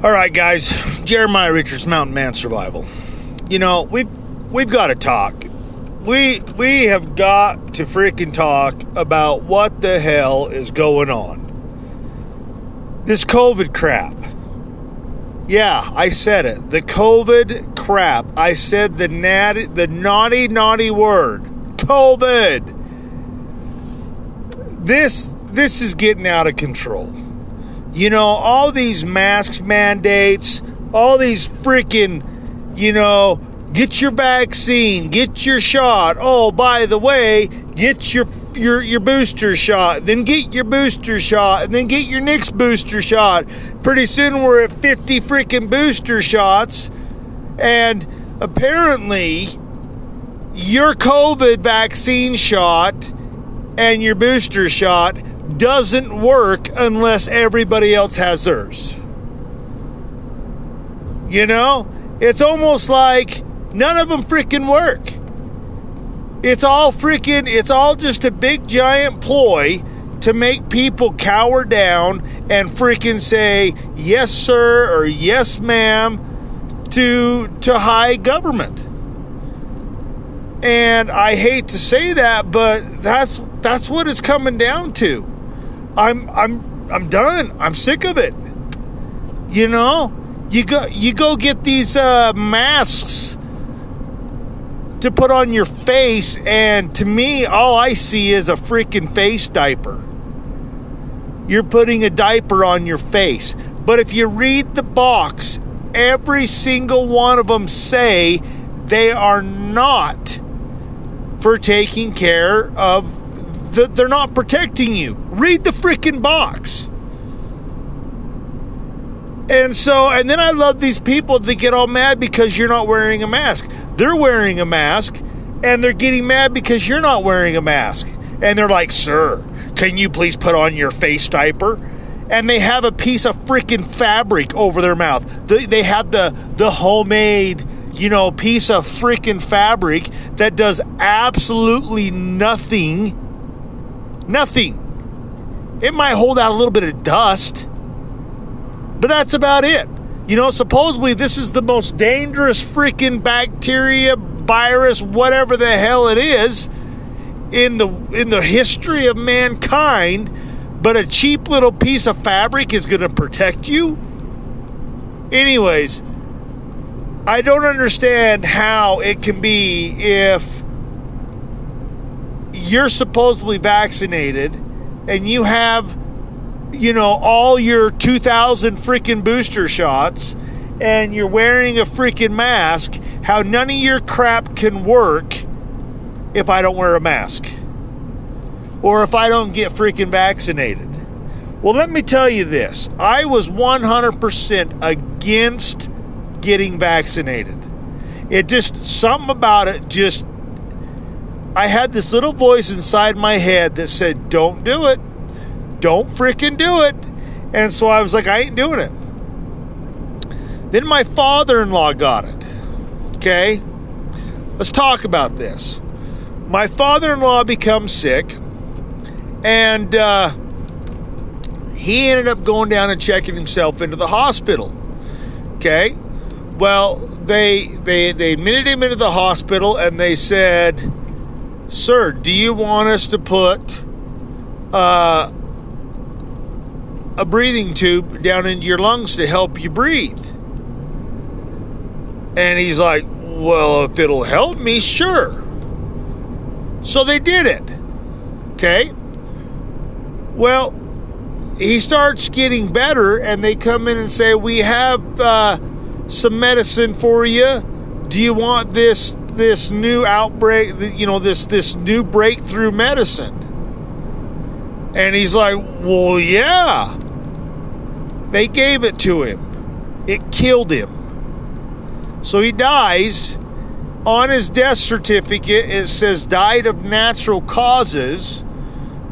All right, guys. Jeremiah Richards, Mountain Man Survival. You know, we've we've got to talk. We we have got to freaking talk about what the hell is going on. This COVID crap. Yeah, I said it. The COVID crap. I said the natty, the naughty, naughty word. COVID. This this is getting out of control. You know, all these masks mandates, all these freaking, you know, get your vaccine, get your shot. Oh, by the way, get your your your booster shot, then get your booster shot, and then get your next booster shot. Pretty soon we're at 50 freaking booster shots. And apparently your COVID vaccine shot and your booster shot doesn't work unless everybody else has theirs. You know, it's almost like none of them freaking work. It's all freaking, it's all just a big giant ploy to make people cower down and freaking say yes sir or yes ma'am to to high government. And I hate to say that, but that's that's what it's coming down to. I'm I'm I'm done. I'm sick of it. You know, you go you go get these uh, masks to put on your face, and to me, all I see is a freaking face diaper. You're putting a diaper on your face, but if you read the box, every single one of them say they are not for taking care of that they're not protecting you. Read the freaking box. And so, and then I love these people that get all mad because you're not wearing a mask. They're wearing a mask and they're getting mad because you're not wearing a mask. And they're like, Sir, can you please put on your face diaper? And they have a piece of freaking fabric over their mouth. They, they have the, the homemade, you know, piece of freaking fabric that does absolutely nothing Nothing. It might hold out a little bit of dust, but that's about it. You know, supposedly this is the most dangerous freaking bacteria, virus, whatever the hell it is in the in the history of mankind, but a cheap little piece of fabric is going to protect you. Anyways, I don't understand how it can be if you're supposedly vaccinated and you have you know all your 2000 freaking booster shots and you're wearing a freaking mask how none of your crap can work if I don't wear a mask. Or if I don't get freaking vaccinated. Well let me tell you this. I was 100% against getting vaccinated. It just something about it just I had this little voice inside my head that said, Don't do it. Don't freaking do it. And so I was like, I ain't doing it. Then my father in law got it. Okay? Let's talk about this. My father in law becomes sick, and uh, he ended up going down and checking himself into the hospital. Okay? Well, they they they admitted him into the hospital and they said Sir, do you want us to put uh, a breathing tube down into your lungs to help you breathe? And he's like, Well, if it'll help me, sure. So they did it. Okay? Well, he starts getting better, and they come in and say, We have uh, some medicine for you. Do you want this this new outbreak, you know, this this new breakthrough medicine. And he's like, "Well, yeah." They gave it to him. It killed him. So he dies. On his death certificate, it says died of natural causes.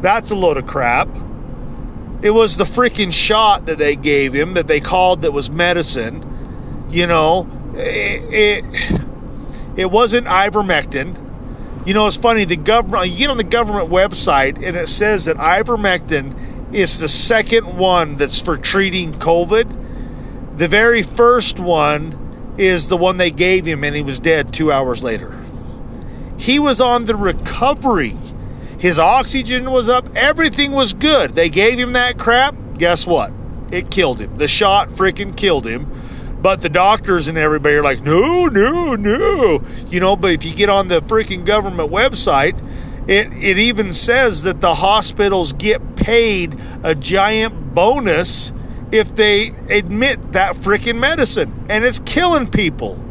That's a load of crap. It was the freaking shot that they gave him that they called that was medicine. You know, it, it it wasn't ivermectin. You know, it's funny. The government, uh, you get on the government website, and it says that ivermectin is the second one that's for treating COVID. The very first one is the one they gave him, and he was dead two hours later. He was on the recovery. His oxygen was up, everything was good. They gave him that crap. Guess what? It killed him. The shot freaking killed him. But the doctors and everybody are like, no, no, no. You know, but if you get on the freaking government website, it, it even says that the hospitals get paid a giant bonus if they admit that freaking medicine. And it's killing people.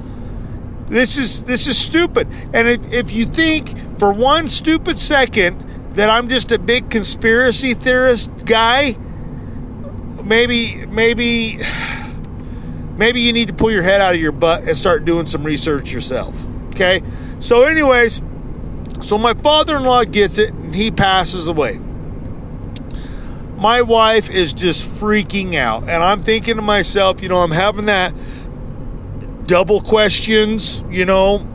This is this is stupid. And if, if you think for one stupid second that I'm just a big conspiracy theorist guy, maybe maybe maybe you need to pull your head out of your butt and start doing some research yourself. Okay? So anyways, so my father-in-law gets it and he passes away. My wife is just freaking out and I'm thinking to myself, you know, I'm having that double questions, you know,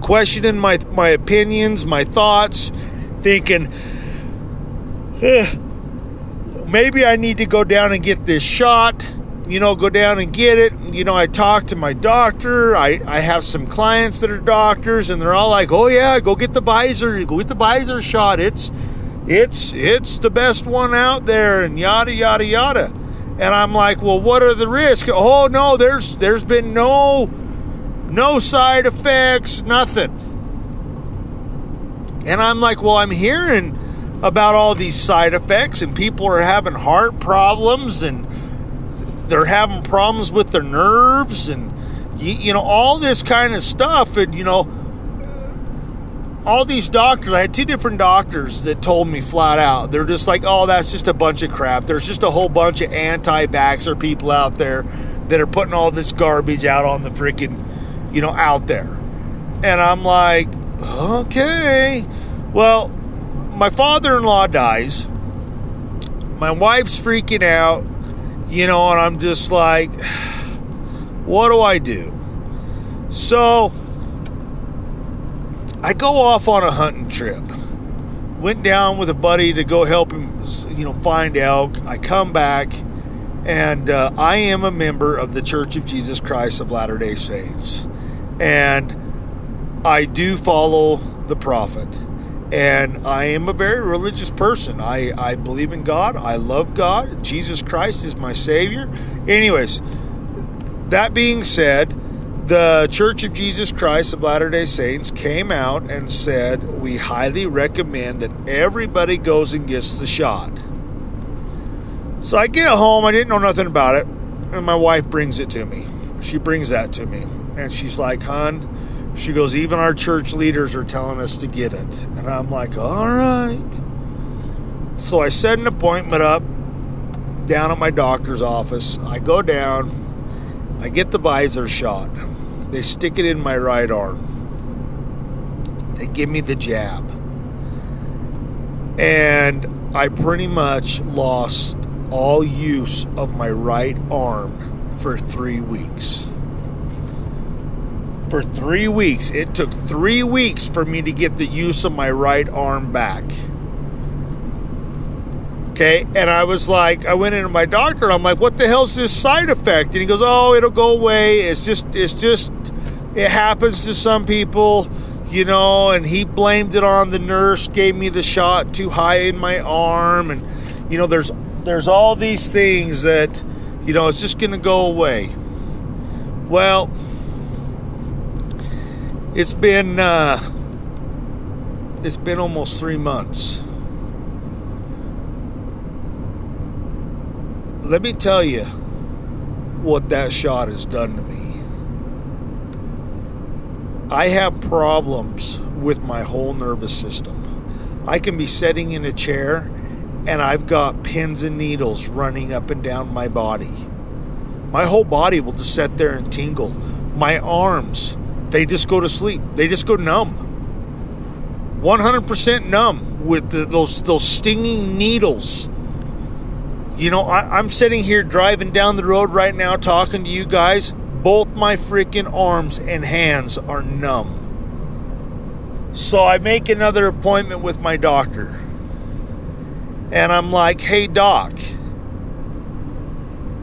questioning my my opinions, my thoughts, thinking eh, maybe I need to go down and get this shot, you know, go down and get it. You know, I talked to my doctor. I, I have some clients that are doctors and they're all like, "Oh yeah, go get the Pfizer, go get the Pfizer shot. It's it's it's the best one out there and yada yada yada." And I'm like, well, what are the risks? Oh no, there's there's been no no side effects, nothing. And I'm like, well, I'm hearing about all these side effects, and people are having heart problems, and they're having problems with their nerves, and you, you know all this kind of stuff, and you know all these doctors, I had two different doctors that told me flat out, they're just like, oh, that's just a bunch of crap. There's just a whole bunch of anti vaxxer people out there that are putting all this garbage out on the freaking, you know, out there. And I'm like, okay. Well, my father in law dies. My wife's freaking out, you know, and I'm just like, what do I do? So, I go off on a hunting trip. Went down with a buddy to go help him, you know, find elk. I come back, and uh, I am a member of the Church of Jesus Christ of Latter day Saints. And I do follow the prophet. And I am a very religious person. I, I believe in God. I love God. Jesus Christ is my Savior. Anyways, that being said, the Church of Jesus Christ of Latter day Saints came out and said, We highly recommend that everybody goes and gets the shot. So I get home, I didn't know nothing about it, and my wife brings it to me. She brings that to me, and she's like, Hon, she goes, Even our church leaders are telling us to get it. And I'm like, All right. So I set an appointment up down at my doctor's office. I go down, I get the Pfizer shot. They stick it in my right arm. They give me the jab. And I pretty much lost all use of my right arm for three weeks. For three weeks. It took three weeks for me to get the use of my right arm back. Okay, and I was like, I went into my doctor. And I'm like, what the hell's this side effect? And he goes, oh, it'll go away. It's just, it's just, it happens to some people, you know. And he blamed it on the nurse gave me the shot too high in my arm, and you know, there's, there's all these things that, you know, it's just gonna go away. Well, it's been, uh, it's been almost three months let me tell you what that shot has done to me. I have problems with my whole nervous system. I can be sitting in a chair and I've got pins and needles running up and down my body. My whole body will just sit there and tingle. My arms, they just go to sleep. They just go numb. 100% numb with the, those those stinging needles you know, I, I'm sitting here driving down the road right now talking to you guys. Both my freaking arms and hands are numb. So I make another appointment with my doctor. And I'm like, hey, doc,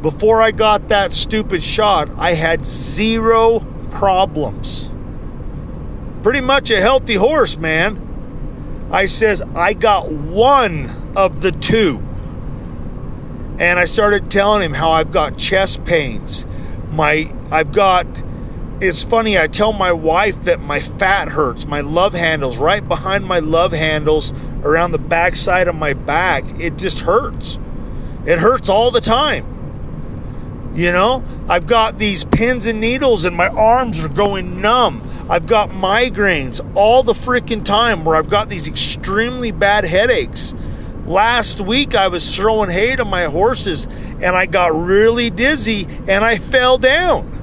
before I got that stupid shot, I had zero problems. Pretty much a healthy horse, man. I says, I got one of the two. And I started telling him how I've got chest pains. My I've got it's funny, I tell my wife that my fat hurts, my love handles, right behind my love handles, around the backside of my back. It just hurts. It hurts all the time. You know, I've got these pins and needles and my arms are going numb. I've got migraines all the freaking time where I've got these extremely bad headaches. Last week I was throwing hay to my horses and I got really dizzy and I fell down.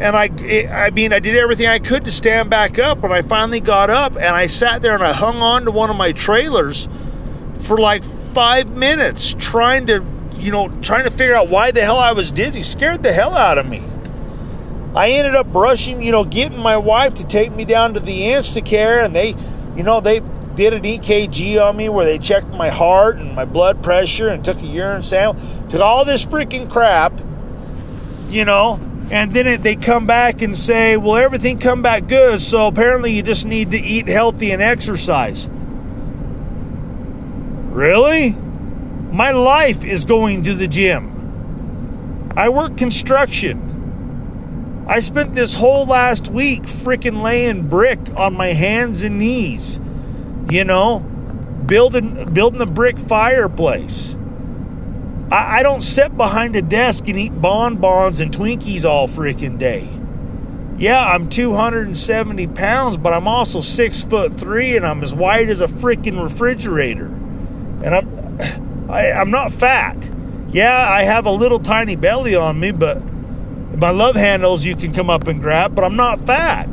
And I, I mean, I did everything I could to stand back up. But I finally got up and I sat there and I hung on to one of my trailers for like five minutes trying to you know, trying to figure out why the hell I was dizzy. Scared the hell out of me. I ended up rushing, you know, getting my wife to take me down to the Instacare, and they, you know, they did an EKG on me where they checked my heart and my blood pressure and took a urine sample, took all this freaking crap, you know, and then it, they come back and say, well, everything come back good, so apparently you just need to eat healthy and exercise. Really? My life is going to the gym. I work construction. I spent this whole last week freaking laying brick on my hands and knees. You know, building building a brick fireplace. I, I don't sit behind a desk and eat bonbons and Twinkies all freaking day. Yeah, I'm 270 pounds, but I'm also six foot three and I'm as wide as a freaking refrigerator. And I'm I, I'm not fat. Yeah, I have a little tiny belly on me, but my love handles you can come up and grab, but I'm not fat.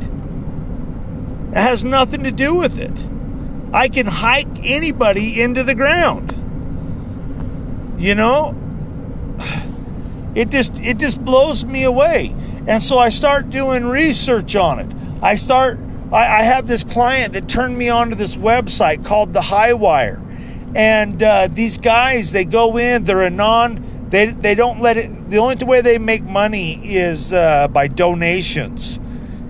It has nothing to do with it. I can hike anybody into the ground. You know? It just it just blows me away. And so I start doing research on it. I start I, I have this client that turned me onto this website called the High Wire and uh, these guys, they go in, they're a non, they, they don't let it, the only way they make money is uh, by donations.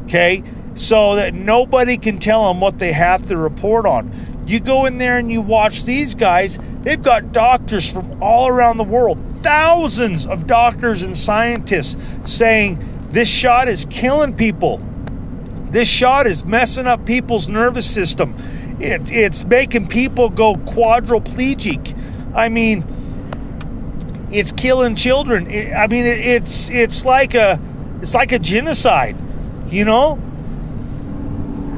Okay? So that nobody can tell them what they have to report on. You go in there and you watch these guys, they've got doctors from all around the world, thousands of doctors and scientists saying this shot is killing people. This shot is messing up people's nervous system it, it's making people go quadriplegic. I mean, it's killing children. It, I mean, it, it's it's like a it's like a genocide, you know.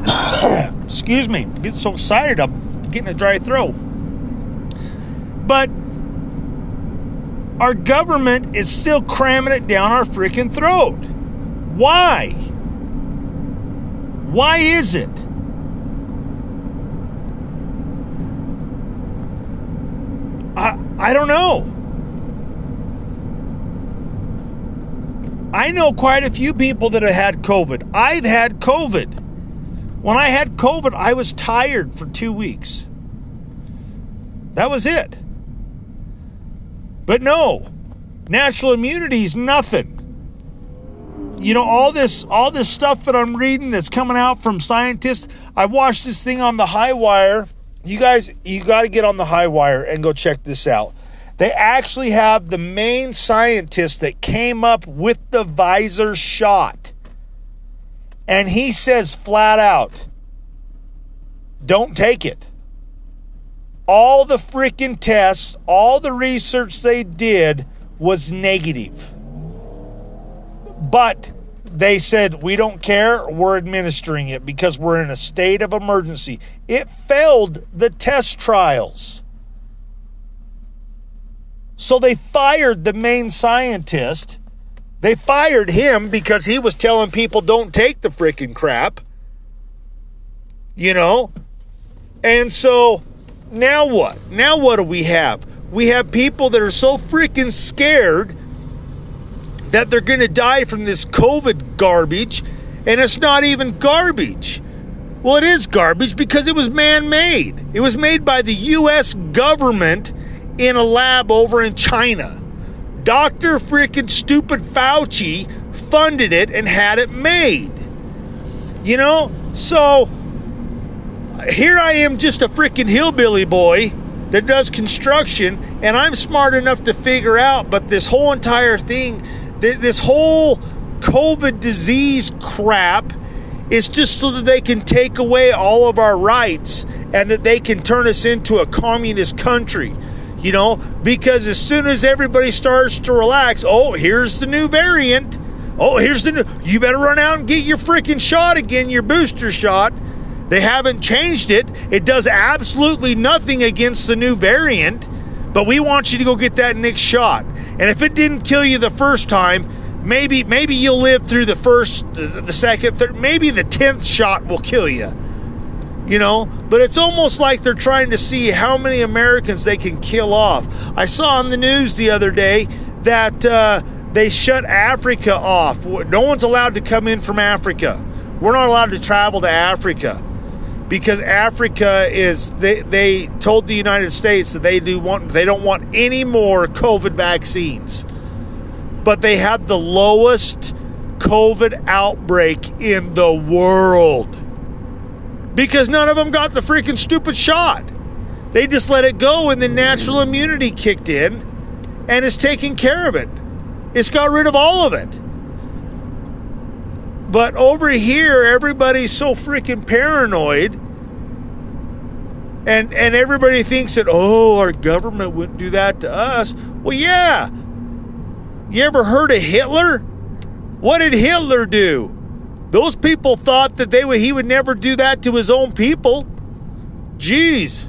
Excuse me, I'm getting so excited. I'm getting a dry throat. But our government is still cramming it down our freaking throat. Why? Why is it? I, don't know. I know quite a few people that have had COVID. I've had COVID. When I had COVID, I was tired for two weeks. That was it. But no, natural immunity is nothing. You know, all this all this stuff that I'm reading that's coming out from scientists. I watched this thing on the high wire you guys, you got to get on the high wire and go check this out. They actually have the main scientist that came up with the Pfizer shot. And he says flat out, don't take it. All the freaking tests, all the research they did was negative. But they said, We don't care, we're administering it because we're in a state of emergency. It failed the test trials. So they fired the main scientist. They fired him because he was telling people don't take the freaking crap. You know? And so now what? Now what do we have? We have people that are so freaking scared that they're going to die from this COVID garbage, and it's not even garbage. Well, it is garbage because it was man made. It was made by the U.S. government in a lab over in China. Dr. freaking stupid Fauci funded it and had it made. You know? So here I am, just a freaking hillbilly boy that does construction, and I'm smart enough to figure out, but this whole entire thing, this whole COVID disease crap is just so that they can take away all of our rights and that they can turn us into a communist country. You know, because as soon as everybody starts to relax, oh, here's the new variant. Oh, here's the new. You better run out and get your freaking shot again, your booster shot. They haven't changed it. It does absolutely nothing against the new variant, but we want you to go get that next shot. And if it didn't kill you the first time, maybe maybe you'll live through the first, the second, third, maybe the tenth shot will kill you. You know, but it's almost like they're trying to see how many Americans they can kill off. I saw on the news the other day that uh, they shut Africa off. No one's allowed to come in from Africa. We're not allowed to travel to Africa because Africa is they they told the United States that they do want they don't want any more COVID vaccines. But they had the lowest COVID outbreak in the world. Because none of them got the freaking stupid shot. They just let it go and the natural immunity kicked in and it's taking care of it. It's got rid of all of it. But over here, everybody's so freaking paranoid. And, and everybody thinks that, oh, our government wouldn't do that to us. Well, yeah. You ever heard of Hitler? What did Hitler do? Those people thought that they would, he would never do that to his own people. Jeez.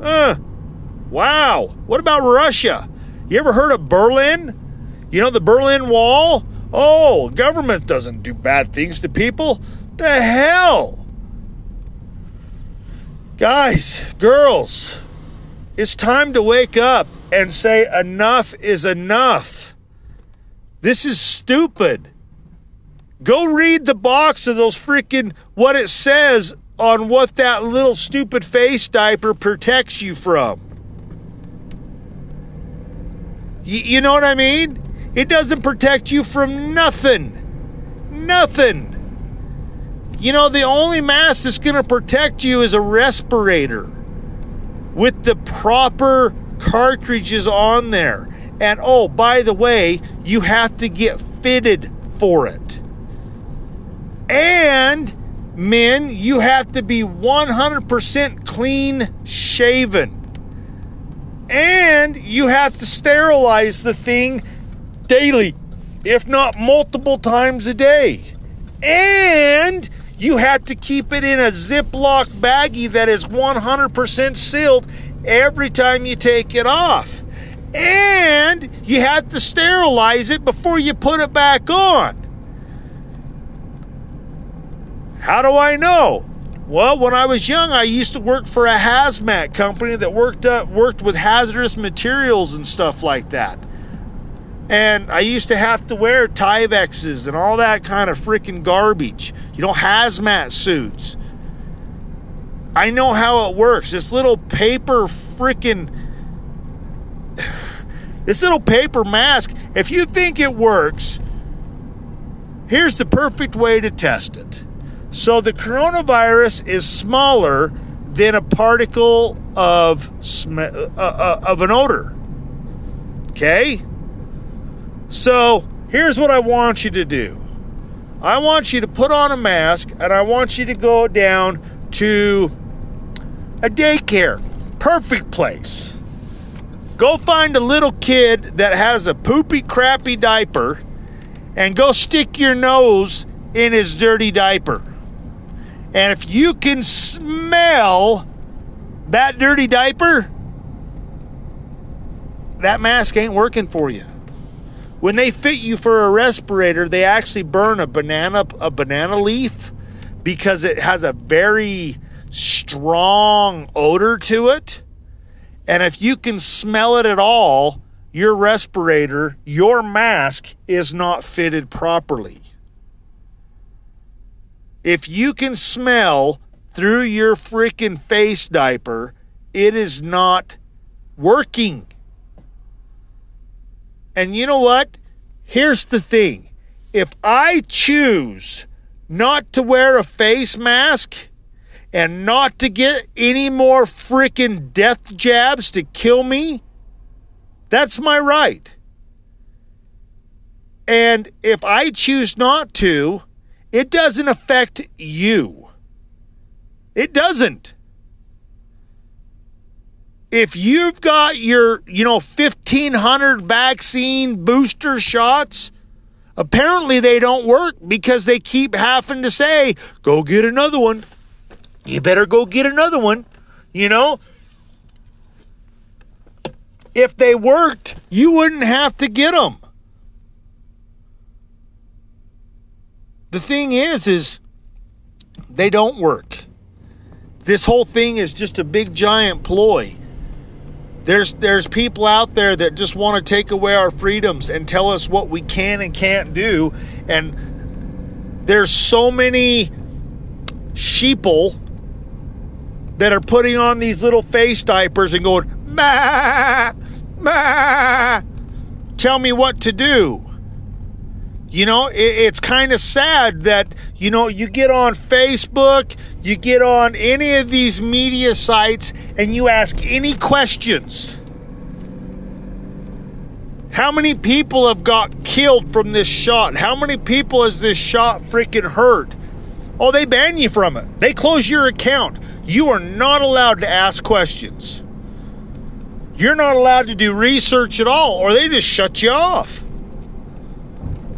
Uh, wow. What about Russia? You ever heard of Berlin? You know the Berlin Wall? Oh, government doesn't do bad things to people. The hell? Guys, girls, it's time to wake up and say enough is enough. This is stupid. Go read the box of those freaking what it says on what that little stupid face diaper protects you from. Y- you know what I mean? It doesn't protect you from nothing. Nothing. You know, the only mask that's going to protect you is a respirator with the proper cartridges on there. And oh, by the way, you have to get fitted for it. And men, you have to be 100% clean shaven. And you have to sterilize the thing daily, if not multiple times a day. And you had to keep it in a Ziploc baggie that is 100% sealed every time you take it off. And you have to sterilize it before you put it back on. How do I know? Well, when I was young, I used to work for a hazmat company that worked up, worked with hazardous materials and stuff like that. And I used to have to wear Tyvexes and all that kind of freaking garbage. You know, hazmat suits. I know how it works. This little paper freaking. this little paper mask, if you think it works, here's the perfect way to test it. So the coronavirus is smaller than a particle of sm- uh, uh, of an odor. Okay? So here's what I want you to do I want you to put on a mask and I want you to go down to a daycare. Perfect place. Go find a little kid that has a poopy, crappy diaper and go stick your nose in his dirty diaper. And if you can smell that dirty diaper, that mask ain't working for you. When they fit you for a respirator, they actually burn a banana a banana leaf because it has a very strong odor to it. And if you can smell it at all, your respirator, your mask is not fitted properly. If you can smell through your freaking face diaper, it is not working. And you know what? Here's the thing if I choose not to wear a face mask and not to get any more freaking death jabs to kill me, that's my right. And if I choose not to, it doesn't affect you. It doesn't. If you've got your, you know, 1500 vaccine booster shots, apparently they don't work because they keep having to say, go get another one. You better go get another one. You know, if they worked, you wouldn't have to get them. The thing is, is they don't work. This whole thing is just a big giant ploy. There's there's people out there that just want to take away our freedoms and tell us what we can and can't do. And there's so many sheeple that are putting on these little face diapers and going, ma, ma, tell me what to do. You know, it, it's kind of sad that, you know, you get on Facebook, you get on any of these media sites, and you ask any questions. How many people have got killed from this shot? How many people has this shot freaking hurt? Oh, they ban you from it. They close your account. You are not allowed to ask questions. You're not allowed to do research at all, or they just shut you off.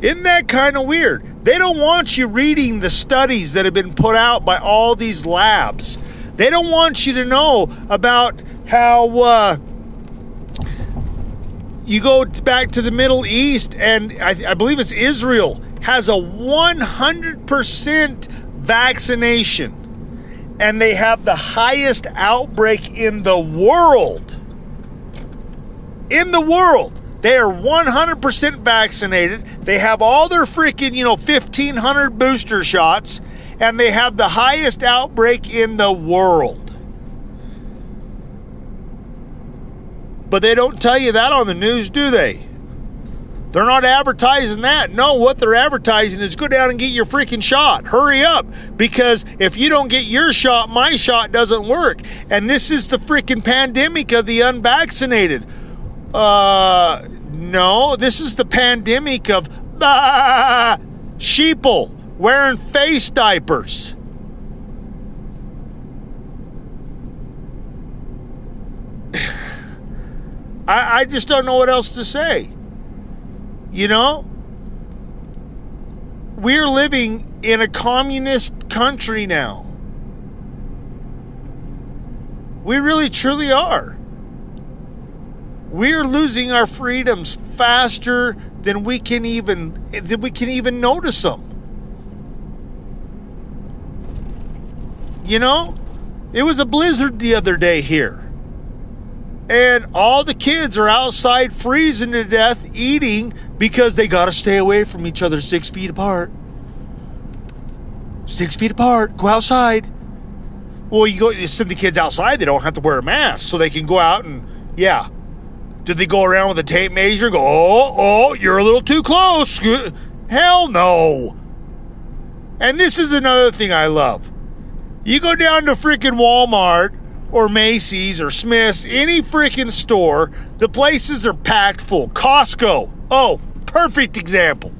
Isn't that kind of weird? They don't want you reading the studies that have been put out by all these labs. They don't want you to know about how uh, you go back to the Middle East, and I, I believe it's Israel has a 100% vaccination, and they have the highest outbreak in the world. In the world. They are 100% vaccinated. They have all their freaking, you know, 1,500 booster shots, and they have the highest outbreak in the world. But they don't tell you that on the news, do they? They're not advertising that. No, what they're advertising is go down and get your freaking shot. Hurry up. Because if you don't get your shot, my shot doesn't work. And this is the freaking pandemic of the unvaccinated. Uh, no, this is the pandemic of ah, sheeple wearing face diapers. I, I just don't know what else to say. You know? We're living in a communist country now. We really truly are we're losing our freedoms faster than we can even than we can even notice them. You know, it was a blizzard the other day here. And all the kids are outside freezing to death eating because they got to stay away from each other six feet apart. Six feet apart, go outside. Well, you go you send the kids outside, they don't have to wear a mask, so they can go out and, yeah, did they go around with a tape measure and go, oh, oh, you're a little too close? Hell no. And this is another thing I love. You go down to freaking Walmart or Macy's or Smith's, any freaking store, the places are packed full. Costco, oh, perfect example.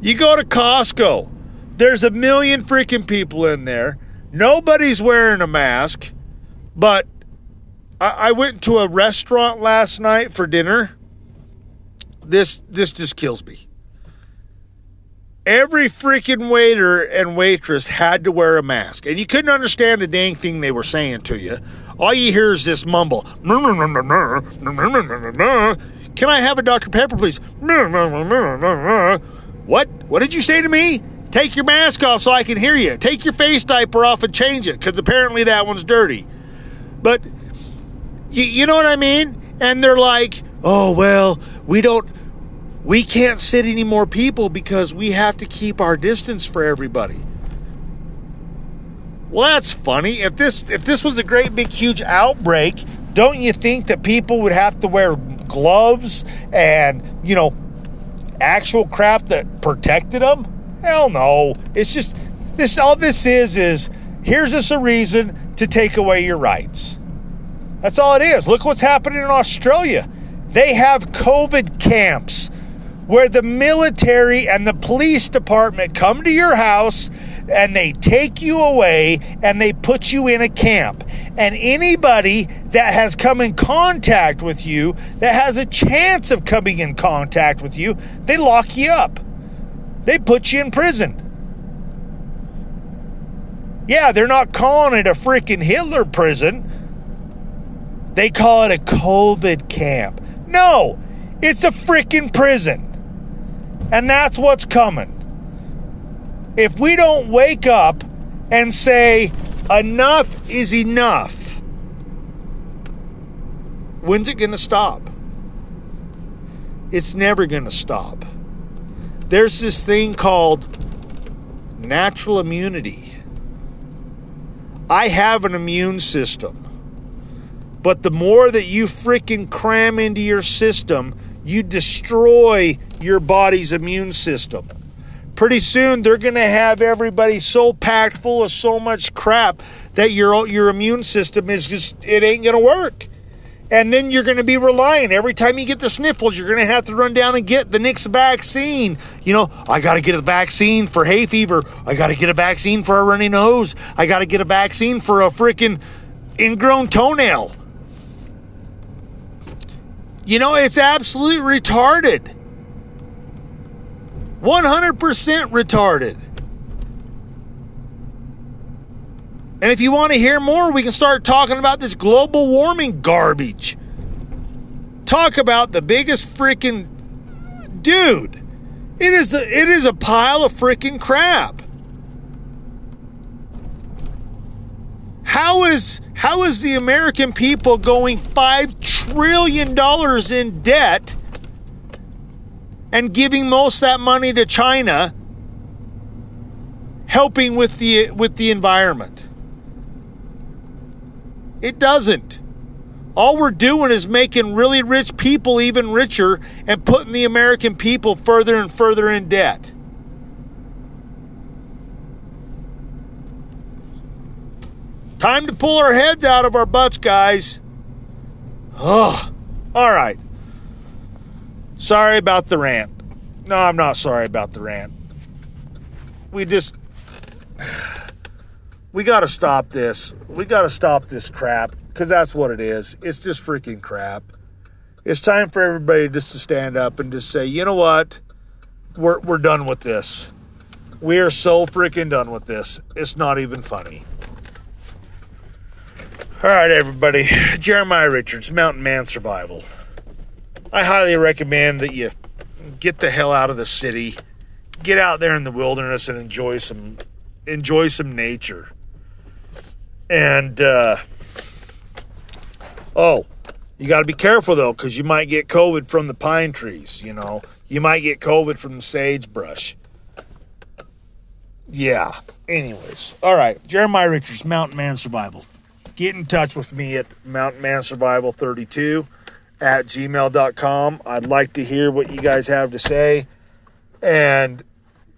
You go to Costco, there's a million freaking people in there. Nobody's wearing a mask, but I, I went to a restaurant last night for dinner. This this just kills me. Every freaking waiter and waitress had to wear a mask, and you couldn't understand a dang thing they were saying to you. All you hear is this mumble. Can I have a Dr. Pepper, please? What? What did you say to me? Take your mask off so I can hear you. Take your face diaper off and change it, because apparently that one's dirty. But you, you know what I mean? And they're like, oh, well, we don't, we can't sit any more people because we have to keep our distance for everybody. Well, that's funny. If this if this was a great big huge outbreak don't you think that people would have to wear gloves and, you know, actual crap that protected them? Hell no. It's just this all this is is here's just a reason to take away your rights. That's all it is. Look what's happening in Australia. They have COVID camps where the military and the police department come to your house and they take you away and they put you in a camp. And anybody that has come in contact with you, that has a chance of coming in contact with you, they lock you up. They put you in prison. Yeah, they're not calling it a freaking Hitler prison. They call it a COVID camp. No, it's a freaking prison. And that's what's coming. If we don't wake up and say, enough is enough, when's it going to stop? It's never going to stop. There's this thing called natural immunity. I have an immune system. But the more that you freaking cram into your system, you destroy your body's immune system. Pretty soon they're going to have everybody so packed full of so much crap that your your immune system is just it ain't going to work. And then you're going to be relying every time you get the sniffles, you're going to have to run down and get the next vaccine. You know, I got to get a vaccine for hay fever. I got to get a vaccine for a runny nose. I got to get a vaccine for a freaking ingrown toenail. You know, it's absolutely retarded. 100% retarded. And if you want to hear more, we can start talking about this global warming garbage. Talk about the biggest freaking dude. It is a, it is a pile of freaking crap. How is how is the American people going 5 trillion dollars in debt and giving most that money to China helping with the with the environment. It doesn't. All we're doing is making really rich people even richer and putting the American people further and further in debt. Time to pull our heads out of our butts, guys. Oh, all right. Sorry about the rant. No, I'm not sorry about the rant. We just. We got to stop this. We got to stop this crap because that's what it is. It's just freaking crap. It's time for everybody just to stand up and just say, you know what? We're, we're done with this. We are so freaking done with this. It's not even funny. All right, everybody. Jeremiah Richards, Mountain Man Survival. I highly recommend that you get the hell out of the city, get out there in the wilderness and enjoy some enjoy some nature. And uh, oh, you got to be careful though, because you might get COVID from the pine trees. You know, you might get COVID from the sagebrush. Yeah. Anyways, all right. Jeremiah Richards, Mountain Man Survival. Get in touch with me at Mountain Man Survival 32 at gmail.com. I'd like to hear what you guys have to say. And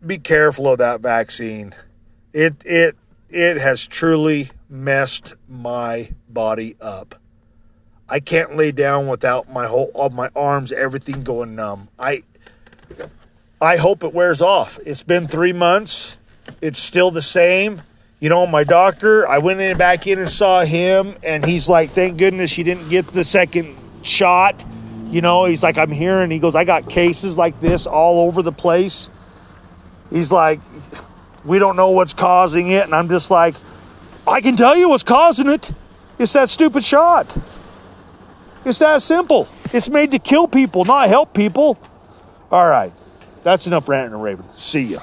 be careful of that vaccine. It it it has truly messed my body up. I can't lay down without my whole all my arms, everything going numb. I I hope it wears off. It's been three months. It's still the same. You know, my doctor, I went in back in and saw him, and he's like, Thank goodness you didn't get the second shot. You know, he's like, I'm here, and he goes, I got cases like this all over the place. He's like, we don't know what's causing it. And I'm just like, I can tell you what's causing it. It's that stupid shot. It's that simple. It's made to kill people, not help people. All right. That's enough ranting and raving. See ya.